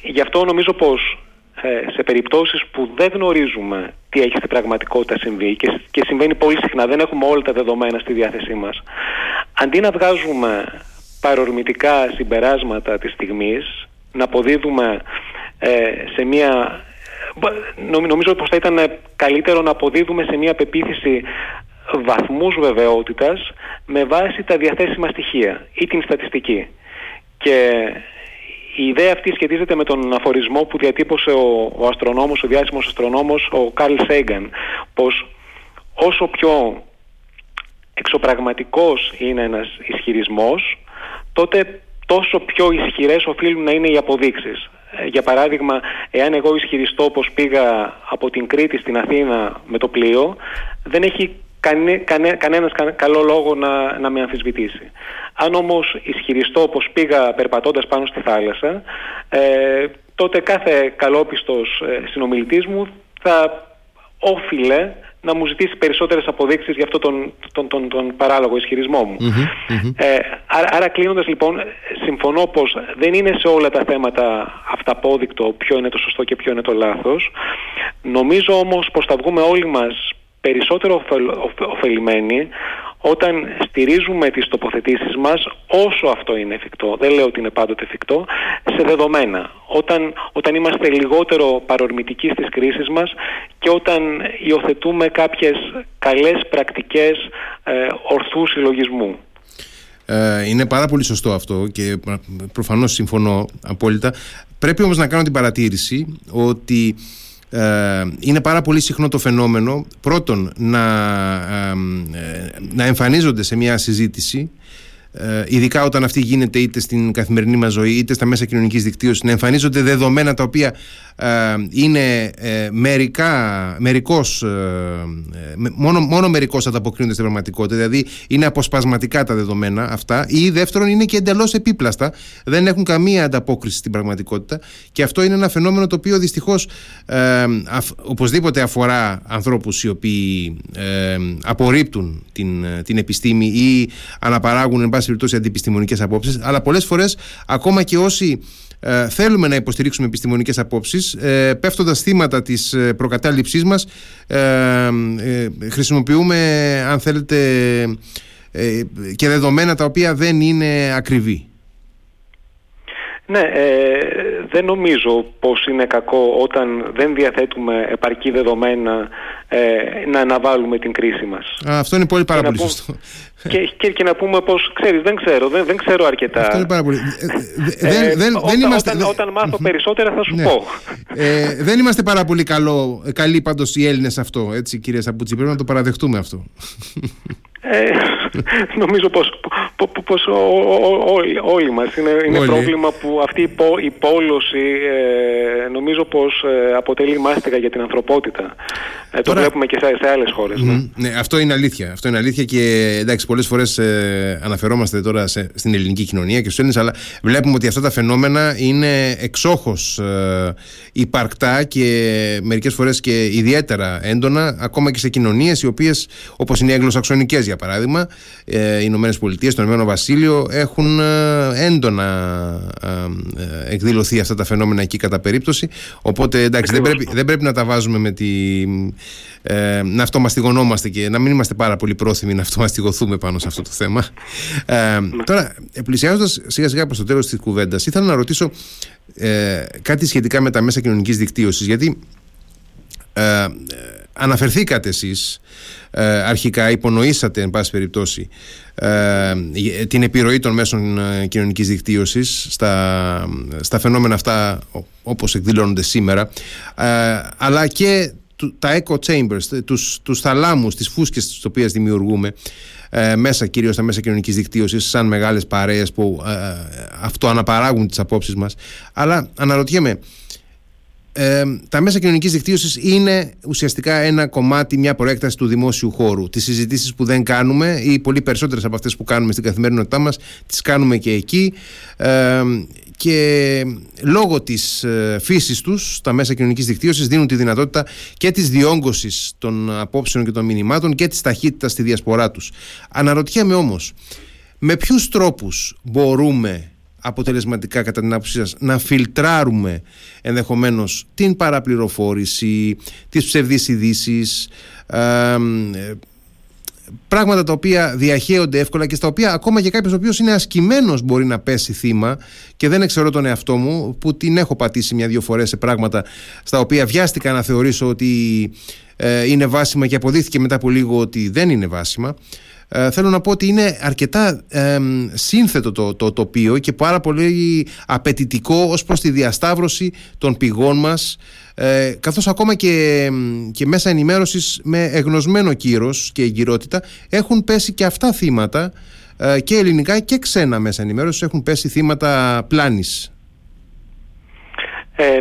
Γι' αυτό νομίζω πως ε, σε περιπτώσεις που δεν γνωρίζουμε τι έχει στην πραγματικότητα συμβεί και, και συμβαίνει πολύ συχνά, δεν έχουμε όλα τα δεδομένα στη διάθεσή μας, αντί να βγάζουμε παρορμητικά συμπεράσματα της στιγμής, να αποδίδουμε ε, σε μία... Νομίζω πως θα ήταν καλύτερο να αποδίδουμε σε μία πεποίθηση βαθμούς βεβαιότητας με βάση τα διαθέσιμα στοιχεία ή την στατιστική. Και η ιδέα αυτή σχετίζεται με τον αφορισμό που διατύπωσε ο, ο αστρονόμος, ο διάσημος αστρονόμος, ο Καρλ Σέγγαν, πως όσο πιο εξωπραγματικός είναι ένας ισχυρισμός, τότε τόσο πιο ισχυρές οφείλουν να είναι οι αποδείξεις. Ε, για παράδειγμα, εάν εγώ ισχυριστώ πως πήγα από την Κρήτη στην Αθήνα με το πλοίο, δεν έχει κανέ, κανέ, κανένας καλό λόγο να, να με αμφισβητήσει. Αν όμως ισχυριστώ πως πήγα περπατώντας πάνω στη θάλασσα, ε, τότε κάθε καλόπιστος ε, συνομιλητής μου θα όφιλε να μου ζητήσει περισσότερες αποδείξεις για αυτό τον, τον, τον, τον παράλογο ισχυρισμό μου. Ε, άρα, άρα κλείνοντας λοιπόν, συμφωνώ πως δεν είναι σε όλα τα θέματα αυταπόδεικτο ποιο είναι το σωστό και ποιο είναι το λάθος. Νομίζω όμως πως θα βγούμε όλοι μας περισσότερο ωφελημένοι όταν στηρίζουμε τις τοποθετήσεις μας όσο αυτό είναι εφικτό, δεν λέω ότι είναι πάντοτε εφικτό, σε δεδομένα. Όταν, όταν είμαστε λιγότερο παρορμητικοί στις κρίσεις μας και όταν υιοθετούμε κάποιες καλές πρακτικές ε, ορθούς συλλογισμού. Ε, είναι πάρα πολύ σωστό αυτό και προφανώς συμφωνώ απόλυτα. Πρέπει όμως να κάνω την παρατήρηση ότι ε, είναι πάρα πολύ συχνό το φαινόμενο πρώτον να, ε, ε, να εμφανίζονται σε μια συζήτηση ε, ειδικά όταν αυτή γίνεται είτε στην καθημερινή μας ζωή είτε στα μέσα κοινωνικής δικτύωσης να εμφανίζονται δεδομένα τα οποία ε, είναι ε, μερικά, μερικώς, ε, μόνο, μόνο μερικώς ανταποκρίνονται στην πραγματικότητα. Δηλαδή είναι αποσπασματικά τα δεδομένα αυτά ή δεύτερον είναι και εντελώς επίπλαστα. Δεν έχουν καμία ανταπόκριση στην πραγματικότητα. Και αυτό είναι ένα φαινόμενο το οποίο δυστυχώς οπωσδήποτε αφορά ανθρώπους οι οποίοι απορρίπτουν την, την επιστήμη ή αναπαράγουν εν πάση περιπτώσει αντιπιστημονικές απόψεις αλλά πολλές φορές ακόμα και όσοι ε, θέλουμε να υποστηρίξουμε επιστημονικές απόψεις ε, πέφτοντας θύματα της ε, προκατάληψής μας ε, ε, χρησιμοποιούμε αν θέλετε και δεδομένα τα οποία δεν είναι ακριβή ναι, δεν νομίζω πως είναι κακό όταν δεν διαθέτουμε επαρκή δεδομένα να αναβάλουμε την κρίση μας. αυτό είναι πολύ πάρα πολύ σωστό και, και, και, να πούμε πως ξέρεις δεν ξέρω, δεν, δεν ξέρω αρκετά. Αυτό είναι πάρα πολύ. Ε, δεν, δεν, όταν, δεν είμαστε... όταν, όταν μάθω περισσότερα θα σου ναι. πω. Ε, δεν είμαστε πάρα πολύ καλό, καλοί πάντως οι Έλληνες αυτό, έτσι κυρία Σαπουτζή, πρέπει να το παραδεχτούμε αυτό. Ε, νομίζω πως, πως όλοι, όλοι μας είναι, είναι πρόβλημα που αυτή η, πό, η πόλωση ε, νομίζω πως ε, αποτελεί μάστιγα για την ανθρωπότητα. Ε, το βλέπουμε και σε, σε άλλες χώρες. Ναι. ναι. αυτό είναι αλήθεια. Αυτό είναι αλήθεια και εντάξει πολλές φορές ε, αναφερόμαστε τώρα σε, στην ελληνική κοινωνία και στους Έλληνες αλλά βλέπουμε ότι αυτά τα φαινόμενα είναι εξόχως ε, υπαρκτά και μερικές φορές και ιδιαίτερα έντονα ακόμα και σε κοινωνίες οι οποίες όπως είναι οι αγγλοσαξονικές για παράδειγμα, ε, οι Ηνωμένες Πολιτείες, το Ηνωμένο Βασίλειο έχουν ε, έντονα ε, εκδηλωθεί αυτά τα φαινόμενα εκεί κατά περίπτωση. Οπότε εντάξει, δεν πρέπει, δεν πρέπει να τα βάζουμε με τη. Ε, να αυτομαστιγωνόμαστε και να μην είμαστε πάρα πολύ πρόθυμοι να αυτομαστιγωθούμε πάνω σε αυτό το θέμα. Ε, τώρα, πλησιάζοντας σιγά σιγά προς το τέλος της κουβέντας, ήθελα να ρωτήσω ε, κάτι σχετικά με τα μέσα κοινωνικής δικτύωσης. Γιατί ε, αναφερθήκατε εσείς ε, αρχικά, υπονοήσατε εν πάση περιπτώσει ε, την επιρροή των μέσων ε, κοινωνικής δικτύωσης στα, στα φαινόμενα αυτά όπως εκδηλώνονται σήμερα αλλά και τα echo chambers, τους, τους θαλάμους, τις φούσκες τις οποίες δημιουργούμε μέσα κυρίως στα μέσα κοινωνικής δικτύωσης σαν μεγάλες παρέες που αυτό αναπαράγουν τις απόψεις μας. Αλλά αναρωτιέμαι ε, τα μέσα κοινωνικής δικτύωσης είναι ουσιαστικά ένα κομμάτι, μια προέκταση του δημόσιου χώρου. Τις συζητήσεις που δεν κάνουμε ή πολύ περισσότερες από αυτές που κάνουμε στην καθημερινότητά μας τις κάνουμε και εκεί ε, και λόγω της ε, φύσης τους τα μέσα κοινωνικής δικτύωσης δίνουν τη δυνατότητα και της διόγκωσης των απόψεων και των μηνυμάτων και της ταχύτητας στη διασπορά τους. Αναρωτιέμαι όμως με ποιους τρόπους μπορούμε αποτελεσματικά κατά την άποψή σας να φιλτράρουμε ενδεχομένως την παραπληροφόρηση, τις ψευδείς ειδήσεις, πράγματα τα οποία διαχέονται εύκολα και στα οποία ακόμα και κάποιος ο οποίος είναι ασκημένος μπορεί να πέσει θύμα και δεν εξαιρώ τον εαυτό μου που την έχω πατήσει μια-δυο φορές σε πράγματα στα οποία βιάστηκα να θεωρήσω ότι ε, είναι βάσιμα και αποδείχθηκε μετά από λίγο ότι δεν είναι βάσιμα ε, θέλω να πω ότι είναι αρκετά σύνθετο το, το τοπίο και πάρα πολύ απαιτητικό ως προς τη διασταύρωση των πηγών μας ε, καθώς ακόμα και, και μέσα ενημέρωσης με εγνωσμένο κύρος και εγκυρότητα έχουν πέσει και αυτά θύματα ε, και ελληνικά και ξένα μέσα ενημέρωσης έχουν πέσει θύματα πλάνης. Ε,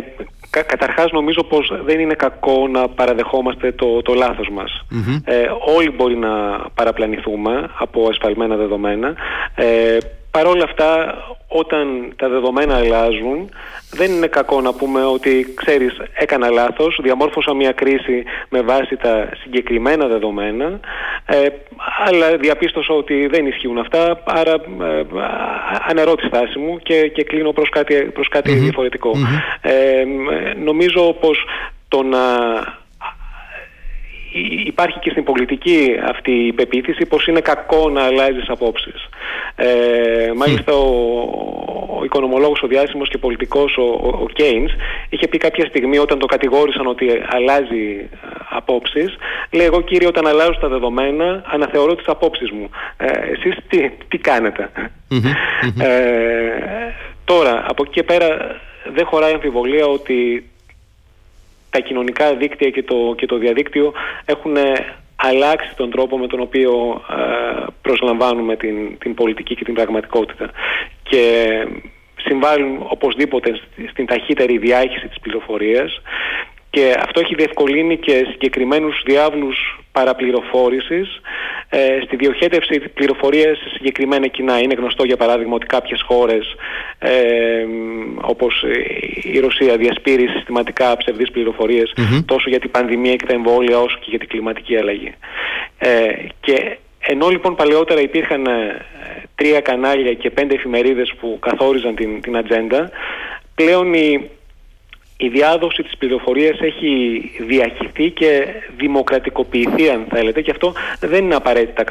Κα, καταρχάς νομίζω πως δεν είναι κακό να παραδεχόμαστε το, το λάθος μας. Ε, όλοι μπορεί να παραπλανηθούμε από ασφαλμένα δεδομένα. Ε, Παρ' όλα αυτά, όταν τα δεδομένα αλλάζουν, δεν είναι κακό να πούμε ότι, ξέρεις, έκανα λάθος, διαμόρφωσα μια κρίση με βάση τα συγκεκριμένα δεδομένα, ε, αλλά διαπίστωσα ότι δεν ισχύουν αυτά, άρα ε, ανερώ τη στάση μου και, και κλείνω προς κάτι, προς κατι διαφορετικο Ε, νομίζω πως το να υπάρχει και στην πολιτική αυτή η πεποίθηση πως είναι κακό να αλλάζεις απόψεις. Ε, μάλιστα ο, ο οικονομολόγος, ο διάσημος και πολιτικός, ο, ο, Κέινς, είχε πει κάποια στιγμή όταν το κατηγόρησαν ότι αλλάζει απόψεις, λέει εγώ κύριε όταν αλλάζω τα δεδομένα αναθεωρώ τις απόψεις μου. Ε, εσείς τι, τι κανετε Ε, τώρα, από εκεί και πέρα δεν χωράει αμφιβολία ότι τα κοινωνικά δίκτυα και το, και το διαδίκτυο έχουν ε, αλλάξει τον τρόπο με τον οποίο ε, προσλαμβάνουμε την, την πολιτική και την πραγματικότητα. Και συμβάλλουν οπωσδήποτε στην ταχύτερη διάχυση της πληροφορίας και αυτό έχει διευκολύνει και συγκεκριμένους διάβλους παραπληροφόρησης ε, στη διοχέτευση πληροφορίας σε συγκεκριμένα κοινά. Είναι γνωστό για παράδειγμα ότι κάποιες χώρες ε, όπως η Ρωσία διασπείρει συστηματικά ψευδείς τόσο για την πανδημία και τα εμβόλια όσο και για την κλιματική αλλαγή. Ε, και ενώ λοιπόν παλαιότερα υπήρχαν ε, τρία κανάλια και πέντε εφημερίδες που καθόριζαν την, την ατζέντα, πλέον η η διάδοση της πληροφορίας έχει διαχυθεί και δημοκρατικοποιηθεί αν θέλετε και αυτό δεν είναι απαραίτητα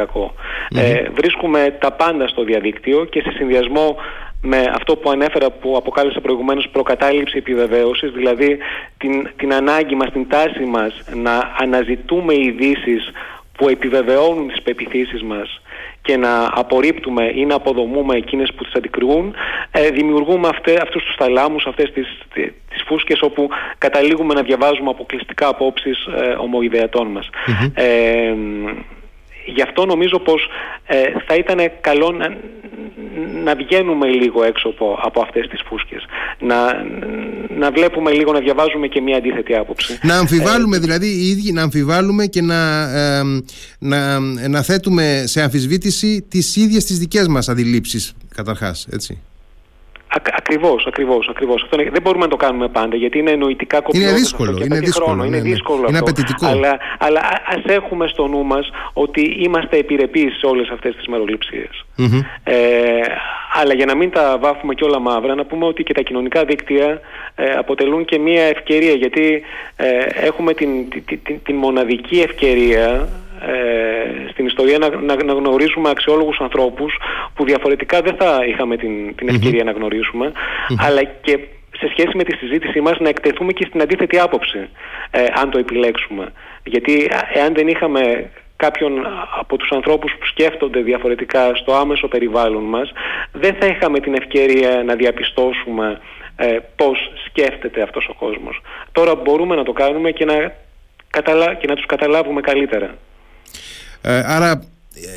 Ε, βρίσκουμε τα πάντα στο διαδίκτυο και σε συνδυασμό με αυτό που ανέφερα που αποκάλεσε προηγουμένως προκατάληψη επιβεβαίωσης, δηλαδή την, την ανάγκη μας, την τάση μας να αναζητούμε ειδήσεις που επιβεβαιώνουν τις πεπιθήσεις μας και να απορρίπτουμε ή να αποδομούμε εκείνες που τις αντικρουούν, ε, δημιουργούμε αυτέ, αυτούς τους θαλάμους, αυτές τις, τις φούσκες όπου καταλήγουμε να διαβάζουμε αποκλειστικά απόψεις ε, ομοειδεατών μας. Ε, γι' αυτό νομίζω πως ε, θα ήταν καλό να, να βγαίνουμε λίγο έξω από, από αυτές τις φούσκες. Να, να βλέπουμε λίγο, να διαβάζουμε και μια αντίθετη άποψη. Να αμφιβάλλουμε ε, δηλαδή οι ίδιοι, να αμφιβάλλουμε και να, να, να θέτουμε σε αμφισβήτηση τις ίδιες τις δικές μας αντιλήψεις καταρχάς, έτσι. Ακριβώς, ακριβώς. Ακριβώς. δεν μπορούμε να το κάνουμε πάντα γιατί είναι νοητικά κοπιότητα. Είναι δύσκολο. είναι δύσκολο, χρόνο. Ναι, είναι ναι. δύσκολο. Είναι απαιτητικό. Αλλά, αλλά α έχουμε στο νου μας ότι είμαστε επιρρεπείς σε όλες αυτές τις μεροληψίες. Ε, αλλά για να μην τα βάφουμε και όλα μαύρα, να πούμε ότι και τα κοινωνικά δίκτυα ε, αποτελούν και μια ευκαιρία γιατί ε, έχουμε την, την, την, την μοναδική ευκαιρία ε, στην ιστορία να, να, να γνωρίσουμε αξιόλογους ανθρώπους που διαφορετικά δεν θα είχαμε την, την ευκαιρια να γνωρίσουμε αλλά και σε σχέση με τη συζήτησή μας να εκτεθούμε και στην αντίθετη άποψη ε, αν το επιλέξουμε γιατί εάν δεν είχαμε κάποιον από τους ανθρώπους που σκέφτονται διαφορετικά στο άμεσο περιβάλλον μας δεν θα είχαμε την ευκαιρία να διαπιστώσουμε ε, πώς σκέφτεται αυτός ο κόσμος. Τώρα μπορούμε να το κάνουμε και να, καταλα... και να τους καταλάβουμε καλύτερα. Ε, άρα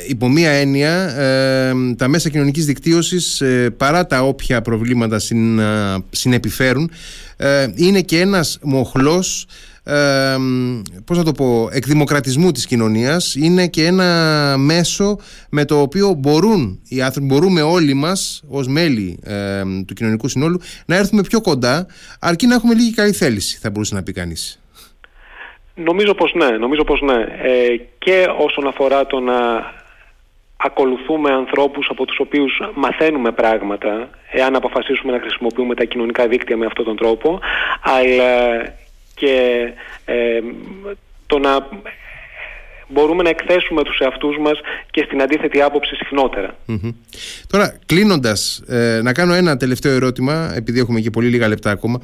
υπό μία έννοια ε, τα μέσα κοινωνικής δικτύωσης ε, παρά τα όποια προβλήματα συν, συνεπιφέρουν είναι και ένας μοχλός ε, πώς να το πω, εκδημοκρατισμού της κοινωνίας είναι και ένα μέσο με το οποίο μπορούν οι άνθρωποι, μπορούμε όλοι μας ως μέλη του κοινωνικού συνόλου να έρθουμε πιο κοντά αρκεί να έχουμε λίγη καλή θέληση θα μπορούσε να πει κανείς. Νομίζω πως ναι, νομίζω πως ναι. Ε, και όσον αφορά το να ακολουθούμε ανθρώπους από τους οποίους μαθαίνουμε πράγματα, εάν αποφασίσουμε να χρησιμοποιούμε τα κοινωνικά δίκτυα με αυτόν τον τρόπο, αλλά και ε, το να μπορούμε να εκθέσουμε τους εαυτούς μας και στην αντίθετη άποψη Τώρα κλείνοντας, ε, να κάνω ένα τελευταίο ερώτημα, επειδή έχουμε και πολύ λίγα λεπτά ακόμα.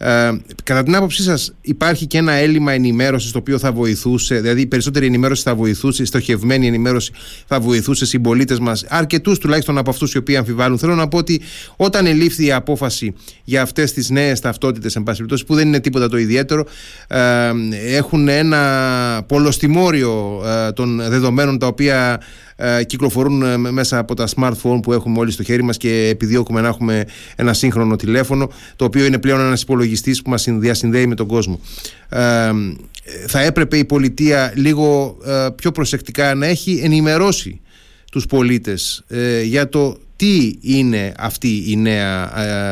Ε, κατά την άποψή σας, υπάρχει και ένα έλλειμμα ενημέρωσης το οποίο θα βοηθούσε, δηλαδή η περισσότερη ενημέρωση θα βοηθούσε, η στοχευμένη ενημέρωση θα βοηθούσε συμπολίτες μας, αρκετούς τουλάχιστον από αυτούς οι οποίοι αμφιβάλλουν. Θέλω να πω ότι όταν ελήφθη η απόφαση για αυτές τις νέες ταυτότητες, εν πάση περιπτώσει, που δεν είναι τίποτα το ιδιαίτερο, ε, έχουν ένα πολλοστιμόριο ε, των δεδομένων τα οποία ε, κυκλοφορούν ε, μέσα από τα smartphone που έχουμε όλοι στο χέρι μας και επιδιώκουμε να έχουμε ένα σύγχρονο τηλέφωνο το οποίο είναι πλέον ένας υπολογιστής που μας διασυνδέει με τον κόσμο. Ε, θα έπρεπε η πολιτεία λίγο πιο προσεκτικά να έχει ενημερώσει τους πολίτες για το τι είναι αυτή η νέα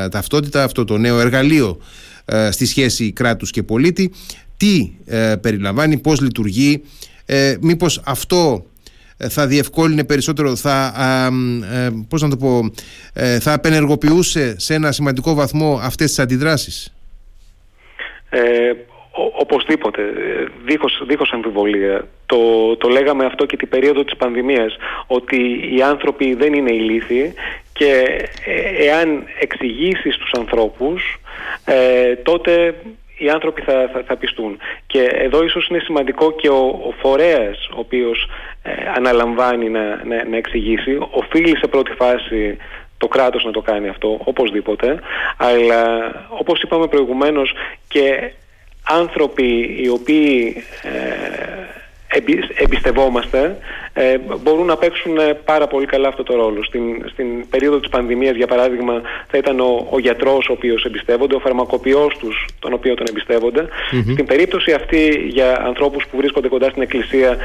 ταυτότητα, αυτό το νέο εργαλείο στη σχέση κράτους και πολίτη, τι περιλαμβάνει, πώς λειτουργεί, μήπως αυτό ε, θα διευκόλυνε περισσότερο, θα, ε, πώς να το πω, ε, θα απενεργοποιούσε σε ένα σημαντικό βαθμό αυτές τις αντιδράσεις; Ε, οπωσδήποτε, δίχως, δίχως αμφιβολία. Το, το λέγαμε αυτό και την περίοδο της πανδημίας, ότι οι άνθρωποι δεν είναι ηλίθιοι και εάν εξηγήσεις στους ανθρώπους, τότε οι άνθρωποι θα, θα, θα, πιστούν. Και εδώ ίσως είναι σημαντικό και ο, ο φορέας ο οποίος ε, αναλαμβάνει να, να, να εξηγήσει, οφείλει σε πρώτη φάση το κράτος να το κάνει αυτό, οπωσδήποτε, αλλά όπως είπαμε προηγουμένως και άνθρωποι οι οποίοι ε, εμπιστευόμαστε ε, μπορούν να παίξουν ε, πάρα πολύ καλά αυτό το ρόλο. Στην, στην περίοδο της πανδημίας για παράδειγμα θα ήταν ο, ο γιατρός ο οποίος εμπιστεύονται, ο φαρμακοποιός τους τον οποίο τον εμπιστεύονται. Στην περίπτωση αυτή για ανθρώπους που βρίσκονται κοντά στην εκκλησία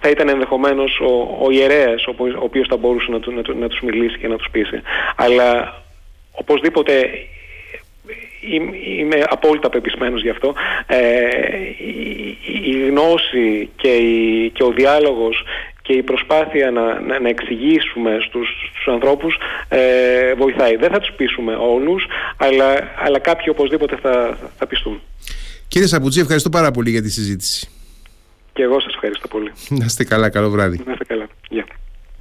θα ήταν ενδεχομένως ο, ο ιερέας ο, ο οποίος θα μπορούσε να, να, να τους μιλήσει και να τους πείσει. Αλλά οπωσδήποτε είμαι απόλυτα πεπισμένος γι' αυτό ε, η, γνώση και, η, και ο διάλογος και η προσπάθεια να, να, εξηγήσουμε στους, στους ανθρώπους ε, βοηθάει. Δεν θα τους πείσουμε όλους, αλλά, αλλά κάποιοι οπωσδήποτε θα, θα πιστούν. Κύριε Σαμπουτζή, ευχαριστώ πάρα πολύ για τη συζήτηση. Και εγώ σας ευχαριστώ πολύ. Να είστε καλά, καλό βράδυ. Να είστε καλά.